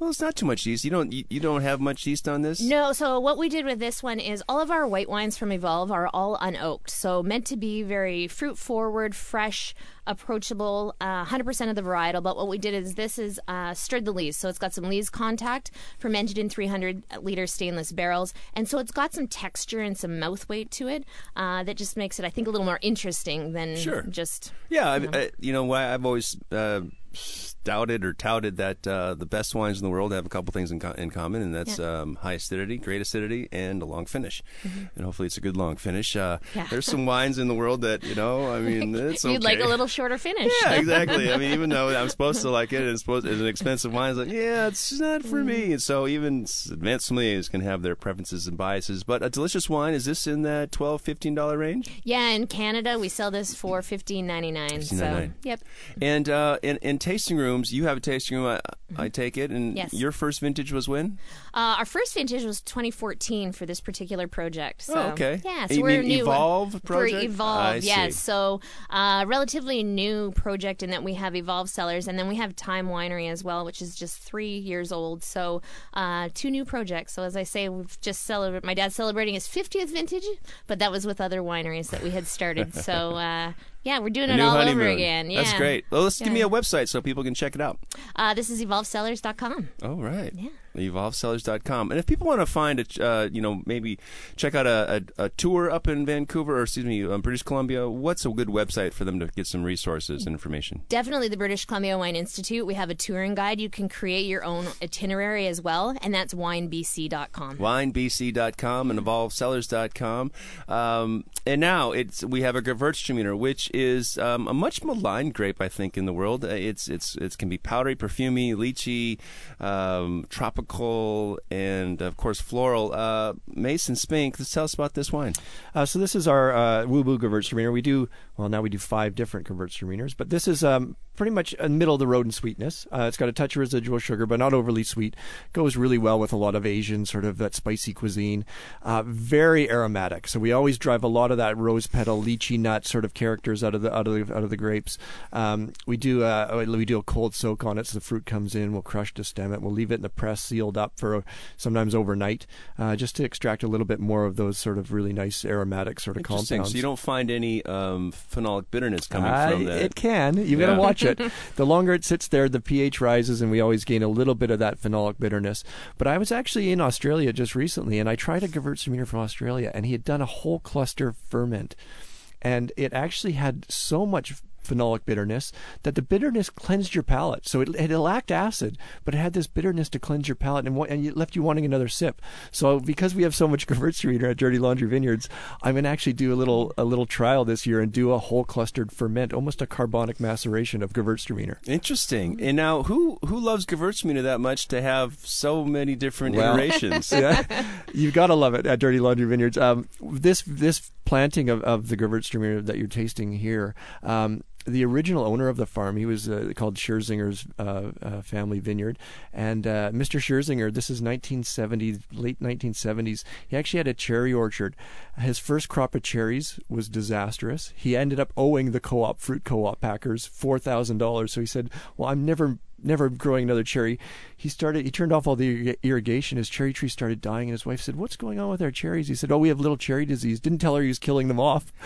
S1: well, it's not too much yeast. You don't you, you don't have much yeast on this.
S5: No, so what we did with this one is all of our white wines from Evolve are all unoaked. So meant to be very fruit forward, fresh, approachable, uh, 100% of the varietal. But what we did is this is uh, stirred the lees. So it's got some lees contact, fermented in 300 liter stainless barrels. And so it's got some texture and some mouth weight to it uh, that just makes it, I think, a little more interesting than
S1: Sure.
S5: just.
S1: Yeah, I, I, you know why I've always uh, doubted or touted that uh, the best wines in the world have a couple things in, co- in common, and that's um, high acidity, great acidity, and a long finish. And hopefully, it's a good long finish. Uh,
S5: Mm-hmm. Yeah.
S1: There's some [laughs] wines in the world that you know, I mean, [laughs] it's okay.
S5: You'd like a little shorter finish.
S1: Yeah, [laughs] exactly. I mean, even though I'm supposed to like it, and it's supposed it's an expensive wine. It's like, yeah, it's not for
S5: Mm.
S1: me. And so even advanced sommeliers can have their preferences and biases. But a delicious wine is this in that 12 15 dollar range?
S5: Yeah, in Canada, we sell this for fifteen ninety nine. So, yep.
S1: And uh, in, in tasting rooms, you have a tasting room, I, I take it. And
S5: Mm-hmm. Yes.
S1: your first vintage was when?
S5: Uh, our first vintage was 2014 for this particular project. So,
S1: Oh, okay.
S5: Yeah,
S1: You
S5: so we're new.
S1: Evolve
S5: For
S1: project?
S5: Evolve,
S1: I
S5: yes.
S1: see.
S5: So, uh, relatively new project in that we have Evolve Cellars, and then we have Time Winery as well, which is just three years old. So, uh, two new projects. So, as I say, we've just celebrated. My dad's celebrating his 50th vintage, but that was with other wineries that we had started. so, [laughs] uh, yeah, we're doing
S1: A
S5: it all
S1: honeymoon.
S5: over again. Yeah.
S1: That's great. Well, let's give me a website so people can check it out.
S5: Uh, this is evolvecellars.com.
S1: Oh, right.
S5: Yeah.
S1: EvolveCellars.com. And if people want to find a, uh, you know, maybe check out a, a, a tour up in Vancouver or, excuse me, um, British Columbia, what's a good website for them to get some resources and information?
S5: Definitely the British Columbia Wine Institute. We have a touring guide. You can create your own itinerary as well, and that's winebc.com.
S1: winebc.com and evolvecellars.com. Um, and now it's we have a Gewürztraminer, which is um, a much maligned grape, I think, in the world. Uh, It's it's it can be powdery, perfumy, lychee, um, tropical, and of course floral. Uh, Mason Spink, let's tell us about this wine.
S4: Uh, so this is our uh, Woo Boo Gewürztraminer. We do well now. We do five different Gewürztraminers, but this is um, pretty much a middle of the road in sweetness. Uh, it's got a touch of residual sugar, but not overly sweet. Goes really well with a lot of Asian sort of that spicy cuisine. Uh, very aromatic. So we always drive a lot of that rose petal, lychee nut sort of characters out of the out of the, out of the grapes. Um, we do uh, we do a cold soak on it, so the fruit comes in. We'll crush to stem it. We'll leave it in the press sealed up for sometimes overnight, uh, just to extract a little bit more of those sort of really nice aromatic sort of compounds.
S1: So you don't find any um, phenolic bitterness coming from that.
S4: It can. You've
S1: Yeah.
S4: got to watch it. [laughs] The longer it sits there, the pH rises, and we always gain a little bit of that phenolic bitterness. But I was actually in Australia just recently, and I tried a Gewürztraminer from Australia, and he had done a whole cluster ferment and it actually had so much phenolic bitterness that the bitterness cleansed your palate. So it, it lacked acid, but it had this bitterness to cleanse your palate and, and it left you wanting another sip. So because we have so much [laughs] Gewürztraminer at Dirty Laundry Vineyards, I'm going to actually do a little a little trial this year and do a whole clustered ferment, almost a carbonic maceration of Gewürztraminer.
S1: Interesting. And now, who who loves Gewürztraminer that much to have so many different well, iterations? [laughs]
S4: yeah, you've got to love it at Dirty Laundry Vineyards. Um, this this planting of, of the Gewürztraminer that you're tasting here, um, the original owner of the farm, he was uh, called Scherzinger's uh, uh, family vineyard, and uh, Mr. Scherzinger, this is 1970s, late 1970s. He actually had a cherry orchard. His first crop of cherries was disastrous. He ended up owing the co-op fruit co-op packers four thousand dollars. So he said, "Well, I'm never never growing another cherry. He started. He turned off all the irrigation. His cherry tree started dying, and his wife said, "What's going on with our cherries?" He said, "Oh, we have little cherry disease." Didn't tell her he was killing them off. [laughs]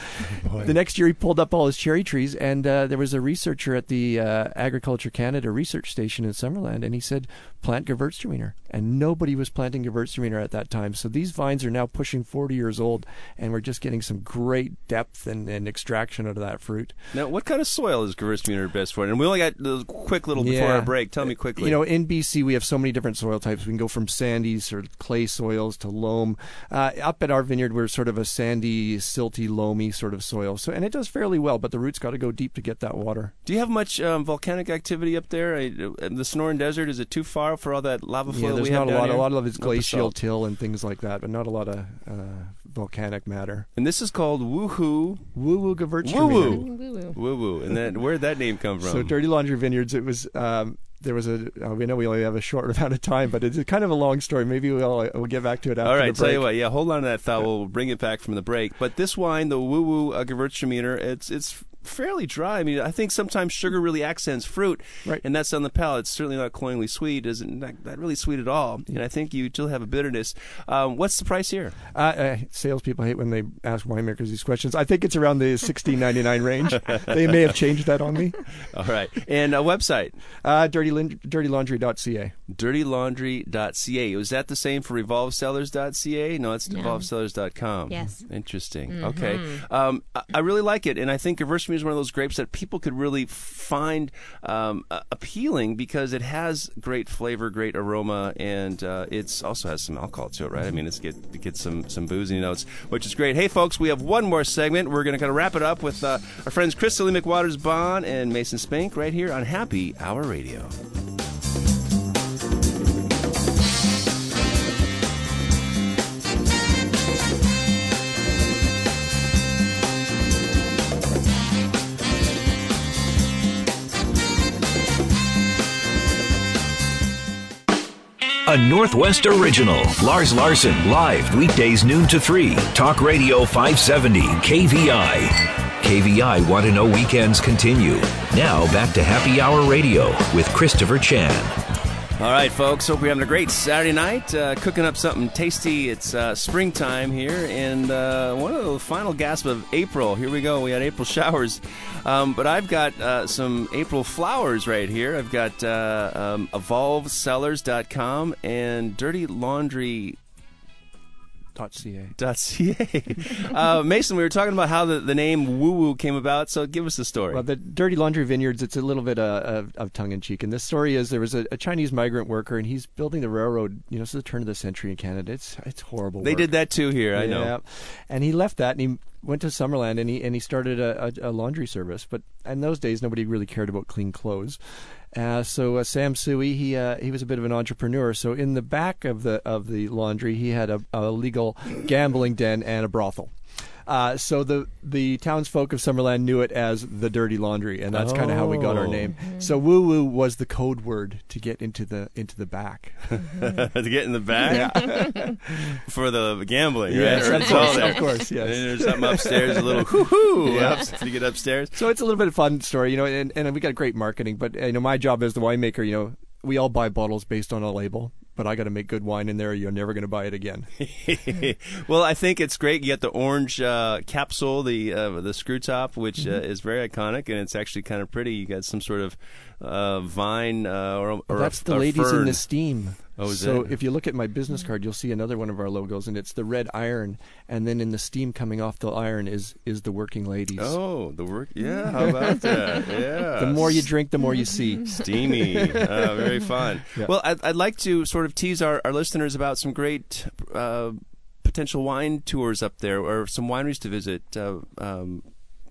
S4: Oh, the next year, he pulled up all his cherry trees, and uh, there was a researcher at the uh, Agriculture Canada research station in Summerland, and he said, "Plant Gewürztraminer," and nobody was planting Gewürztraminer at that time. So these vines are now pushing 40 years old, and we're just getting some great depth and, and extraction out of that fruit.
S1: Now, what kind of soil is Gewürztraminer best for? And we only got a quick little before yeah. our break. Tell me quickly.
S4: You know, in BC, we have so many different soil types. We can go from sandies or clay soils to loam. Uh, up at our vineyard, we're sort of a sandy, silty, loamy sort of soil. So, and it does fairly well, but the roots got to go deep to get that water.
S1: Do you have much um, volcanic activity up there? I, uh, the Sonoran Desert is it too far for all that lava flow?
S4: Yeah, there's
S1: not
S4: a lot.
S1: Here?
S4: A lot of it's glacial till and things like that, but not a lot of uh, volcanic matter.
S1: And this is called Woohoo
S4: Woo Woo Gewürztraminer.
S1: Woo Woo Woo Woo. And then where did that name come from?
S4: So Dirty Laundry Vineyards. It was um, there was a uh, we know we only have a short [laughs] amount of time, but it's kind of a long story. Maybe we'll uh, we'll get back to it after
S1: All right,
S4: the break.
S1: tell you what, yeah, hold on to that thought. We'll bring it back from the break. But this wine, the Woo Woo uh, Gewürztraminer, it's it's fairly dry. I mean, I think sometimes sugar really accents fruit,
S4: right.
S1: and that's on the palate. It's certainly not cloyingly sweet. Isn't not, not really sweet at all. And I think you still have a bitterness. Um, what's the price here?
S4: Uh, uh, salespeople hate when they ask winemakers these questions. I think it's around the sixteen ninety nine range. [laughs] they may have changed that on me. [laughs]
S1: All right, and a website,
S4: uh, dirty dirtylaundry.ca.
S1: Dirtylaundry.ca. Was that the same for revolvecellars.ca? No, it's no. revolvecellars.com.
S5: Yes.
S1: Interesting.
S5: Mm-hmm.
S1: Okay. Um, I, I, really like it, and I think Gewürztraminer is one of those grapes that people could really find um, appealing because it has great flavor, great aroma, and uh, it also has some alcohol to it, right? I mean, it's get it gets some some boozy notes, which is great. Hey, folks, we have one more segment. We're going to kind of wrap it up with uh, our friends Crystal McWatters Bond and Mason Spink right here on Happy Hour Radio.
S3: A Northwest original. Lars Larson, live weekdays noon to 3. Talk Radio 570, KVI. KVI Want to Know Weekends continue. Now back to Happy Hour Radio with Christopher Chan.
S1: All right, folks. Hope you're having a great Saturday night. Uh, cooking up something tasty. It's uh, springtime here, and uh, one of the final gasps of April. Here we go. We had April showers, um, but I've got uh, some April flowers right here. I've got uh, um, EvolveCellars.com and Dirty Laundry
S4: .ca.
S1: .ca. [laughs] uh, Mason, we were talking about how the, the name Woo Woo came about, so give us the story.
S4: Well, the Dirty Laundry Vineyards, it's a little bit uh, of, of tongue in cheek. And this story is there was a, a, Chinese migrant worker, and he's building the railroad, you know, it's the turn of the century in Canada. It's it's horrible.
S1: They
S4: work.
S1: did that too here, I
S4: yeah.
S1: know.
S4: And he left that and he went to Summerland and he and he started a, a, a laundry service. But in those days, nobody really cared about clean clothes. Uh, so uh, Sam Sui, he uh, he was a bit of an entrepreneur. So in the back of the of the laundry, he had a, a legal gambling den and a brothel. Uh, so the the townsfolk of Summerland knew it as the Dirty Laundry, and that's oh. kind of how we got our name.
S1: Oh.
S4: So woo woo was the code word to get into the into the back. [laughs]
S1: to get in the back
S4: yeah. [laughs]
S1: for the gambling.
S4: Yes,
S1: right?
S4: of course, of course, yes.
S1: And there's something upstairs, a little [laughs] hoo hoo yeah. to get upstairs.
S4: So it's a little bit of fun story, you know, and, and we got great marketing. But you know, my job as the winemaker, you know, we all buy bottles based on a label but I got to make good wine in there. You're never going to buy it again. [laughs]
S1: well, I think it's great. You get the orange uh, capsule, the uh, the screw top, which mm-hmm. uh, is very iconic, and it's actually kind of pretty. You got some sort of uh, vine uh, or, or
S4: that's
S1: a,
S4: the ladies
S1: fern.
S4: in the steam.
S1: Oh,
S4: so
S1: it?
S4: if you look at my business card, you'll see another one of our logos, and it's the red iron, and then in the steam coming off the iron is is the working ladies.
S1: Oh, the work. Yeah, [laughs] how about that? Yeah.
S4: The more you drink, the more you see.
S1: Steamy. uh, very fun. [laughs] Yeah. Well, I'd, I'd, like to sort of tease our, our listeners about some great. Uh, potential wine tours up there or some wineries to visit. Uh, um,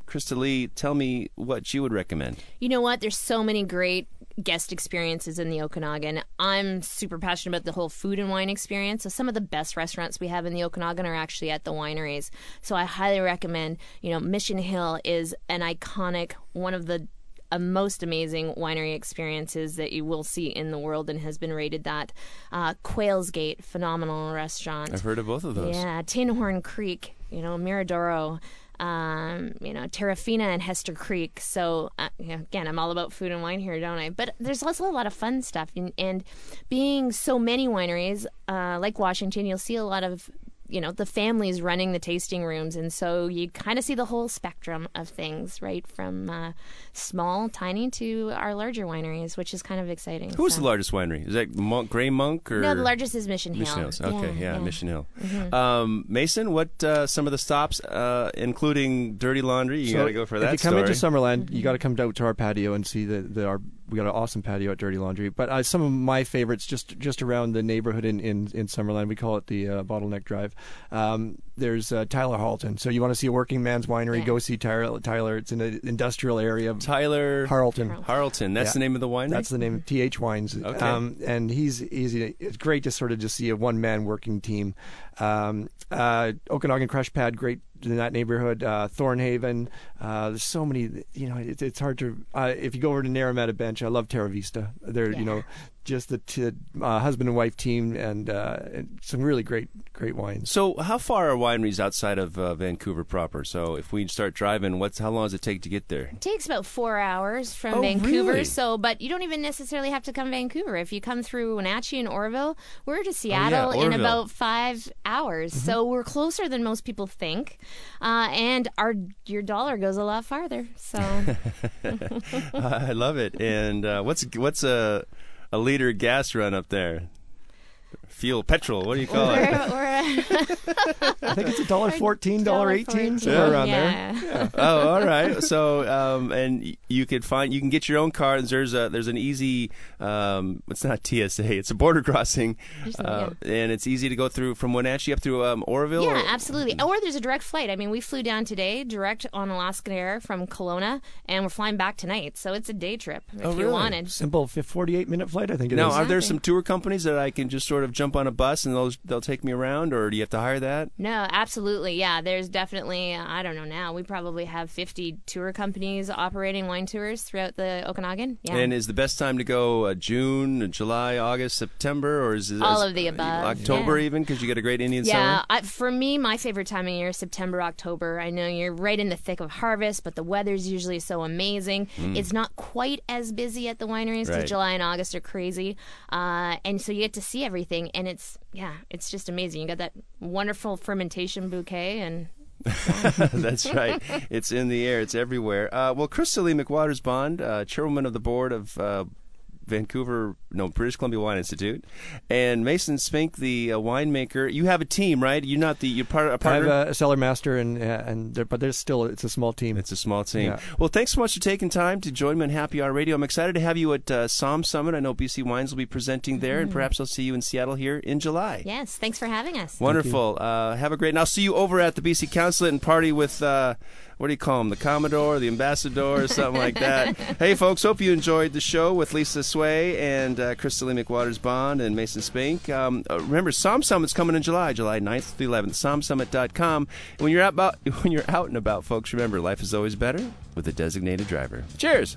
S1: Christa-Lee, tell me what you would recommend.
S5: You know what? There's so many great guest experiences in the Okanagan. I'm super passionate about the whole food and wine experience. So some of the best restaurants we have in the Okanagan are actually at the wineries. So I highly recommend, you know, Mission Hill is an iconic one of the uh, most amazing winery experiences that you will see in the world and has been rated that. Uh, Quail's Gate, phenomenal restaurant.
S1: I've heard of both of those.
S5: Yeah, Tinhorn Creek, you know, Miradoro um, you know, Terrafina and Hester Creek. So uh, again, I'm all about food and wine here, don't I? But there's also a lot of fun stuff, and, and being so many wineries uh, like Washington, you'll see a lot of you know the families running the tasting rooms and so you kind of see the whole spectrum of things right from uh, small tiny to our larger wineries which is kind of exciting
S1: who's
S5: so.
S1: the largest winery is that Monk, gray monk or
S5: no the largest is mission hill
S1: mission hills okay yeah,
S5: yeah,
S1: yeah. mission hill
S5: mm-hmm.
S1: um, mason what uh, some of the stops uh, including dirty laundry you so got to go for that
S4: if you come
S1: story.
S4: into summerland you got to come out to our patio and see the, the our we got an awesome patio at Dirty Laundry. But uh, some of my favorites, just just around the neighborhood in in, in Summerland, we call it the uh, Bottleneck Drive. Um, there's uh, Tyler Harlton. So you want to see a working man's winery? Yeah. Go see Tyler. Tyler. It's in an industrial area.
S1: Tyler
S4: Harlton.
S1: Harlton. That's yeah. the name of the winery.
S4: That's the name. of TH Wines.
S1: Okay.
S4: Um, and he's easy. It's great to sort of just see a one man working team. Um, uh, Okanagan Crush Pad, great in that neighborhood. Uh, Thornhaven. Uh, there's so many. You know, it, it's hard to. Uh, if you go over to Naramata Bench, I love Terra Vista. They're yeah. you know just the t- uh, husband and wife team and, uh, and, some really great great wines.
S1: So, how far are wineries outside of uh, Vancouver proper? So, if we start driving, what's how long does it take to get there?
S5: It takes about four hours from
S1: oh,
S5: Vancouver.
S1: Really?
S5: So, but you don't even necessarily have to come Vancouver. If you come through Wenatchee and Oroville, we're to Seattle
S1: oh, yeah,
S5: in about five hours.
S1: Mm-hmm.
S5: So we're closer than most people think, uh, and our your dollar goes a lot farther. So [laughs] [laughs]
S1: I love it. And uh, what's what's a a liter of gas run up there? Fuel, petrol. What do you call
S5: we're,
S1: it?
S5: We're, [laughs]
S4: I think it's a dollar [laughs] fourteen, dollar eighteen, somewhere around
S5: yeah.
S4: there. Yeah.
S1: oh, all right. So, um, and you could find you can get your own car. There's a there's an easy. Um, it's not TSA. It's a border crossing, uh, and it's easy to go through from Wenatchee up through um, Oroville.
S5: Yeah,
S1: or?
S5: absolutely. Or there's a direct flight. I mean, we flew down today, direct on Alaskan Air from Kelowna, and we're flying back tonight. So it's a day trip if
S1: oh,
S5: you wanted.
S4: Simple, forty-eight minute flight. I think it
S1: now,
S4: is.
S1: are there some tour companies that I can just sort of jump on a bus and they'll they'll take me around, or do you have to hire that?
S5: No, absolutely. Yeah, there's definitely, I don't know now, we probably have 50 tour companies operating wine tours throughout the Okanagan. Yeah.
S1: And is the best time to go uh, June, July, August, September, or is it
S5: All
S1: is-
S5: of the above,
S1: October
S5: yeah.
S1: even because you get a great Indian
S5: yeah,
S1: summer?
S5: I, for me, my favorite time of year is September, October. I know you're right in the thick of harvest, but the weather's usually so amazing. It's not quite as busy at the wineries because
S1: Mm. Right.
S5: July and August are crazy, uh, and so you get to see everything, and it's yeah, it's just amazing. You got that wonderful fermentation bouquet, and [laughs]
S1: That's right. It's in the air. It's everywhere. Uh, well, Christa-Lee McWatters Bond, uh, chairwoman of the board of uh, Vancouver, no, British Columbia Wine Institute, and Mason Spink, the uh, winemaker. You have a team, right? You're not the you're part a
S4: I
S1: partner.
S4: I have a, a cellar master, and uh, and there, but there's still it's a small team.
S1: It's a small team.
S4: Yeah.
S1: Well, thanks so much for taking time to join me on Happy Hour Radio. I'm excited to have you at uh, Psalm Summit. I know BC Wines will be presenting there, and perhaps I'll see you in Seattle here in July.
S5: yes, thanks for having us.
S1: Wonderful. Uh, have a great. And I'll see you over at the BC Consulate and party with. What do you call him? The Commodore, the Ambassador, or something like that. [laughs] hey, folks, hope you enjoyed the show with Lisa Sway and uh, Christa-Lee McWatters Bond and Mason Spink. Um, uh, remember, Psalm Summit's coming in July, July 9th to the 11th. PsalmSummit.com. When you're out, about, [laughs] when you're out and about, folks, remember, life is always better with a designated driver. Cheers.